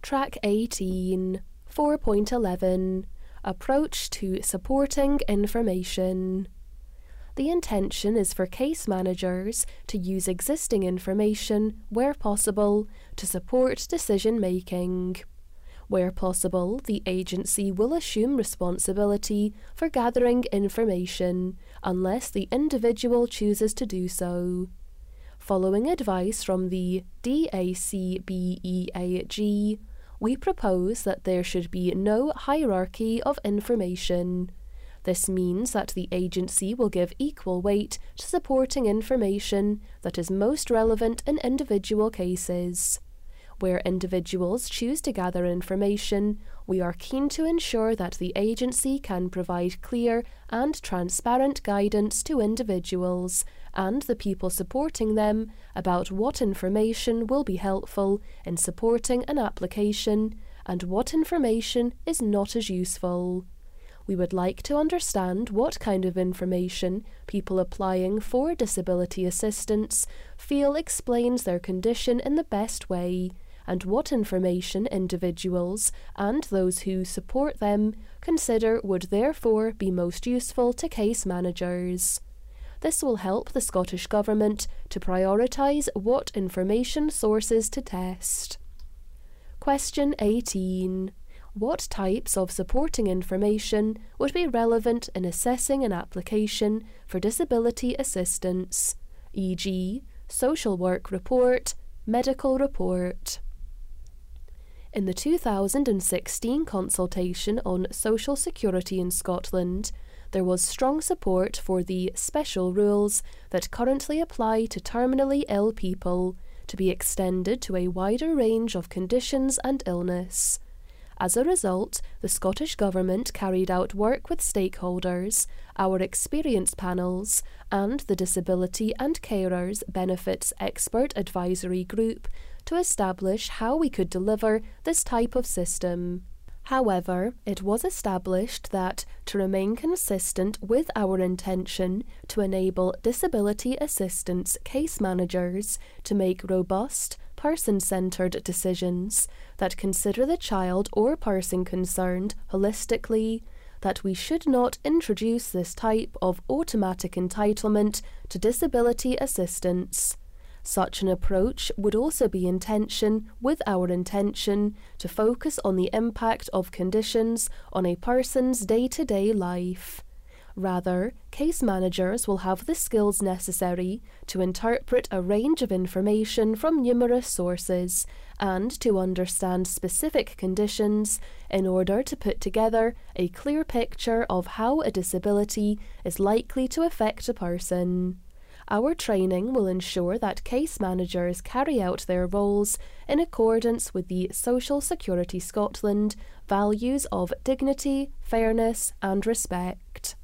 Track 18, 4.11 Approach to Supporting Information. The intention is for case managers to use existing information, where possible, to support decision making. Where possible, the agency will assume responsibility for gathering information unless the individual chooses to do so. Following advice from the DACBEAG, we propose that there should be no hierarchy of information. This means that the agency will give equal weight to supporting information that is most relevant in individual cases. Where individuals choose to gather information, we are keen to ensure that the agency can provide clear and transparent guidance to individuals and the people supporting them about what information will be helpful in supporting an application and what information is not as useful. We would like to understand what kind of information people applying for disability assistance feel explains their condition in the best way and what information individuals and those who support them consider would therefore be most useful to case managers. This will help the Scottish Government to prioritise what information sources to test. Question 18. What types of supporting information would be relevant in assessing an application for disability assistance, e.g., social work report, medical report? In the 2016 consultation on social security in Scotland, there was strong support for the special rules that currently apply to terminally ill people to be extended to a wider range of conditions and illness. As a result, the Scottish Government carried out work with stakeholders, our experience panels, and the Disability and Carers Benefits Expert Advisory Group to establish how we could deliver this type of system. However, it was established that to remain consistent with our intention to enable disability assistance case managers to make robust, person centred decisions that consider the child or person concerned holistically, that we should not introduce this type of automatic entitlement to disability assistance. Such an approach would also be in tension with our intention to focus on the impact of conditions on a person's day to day life. Rather, case managers will have the skills necessary to interpret a range of information from numerous sources and to understand specific conditions in order to put together a clear picture of how a disability is likely to affect a person. Our training will ensure that case managers carry out their roles in accordance with the Social Security Scotland values of dignity, fairness, and respect.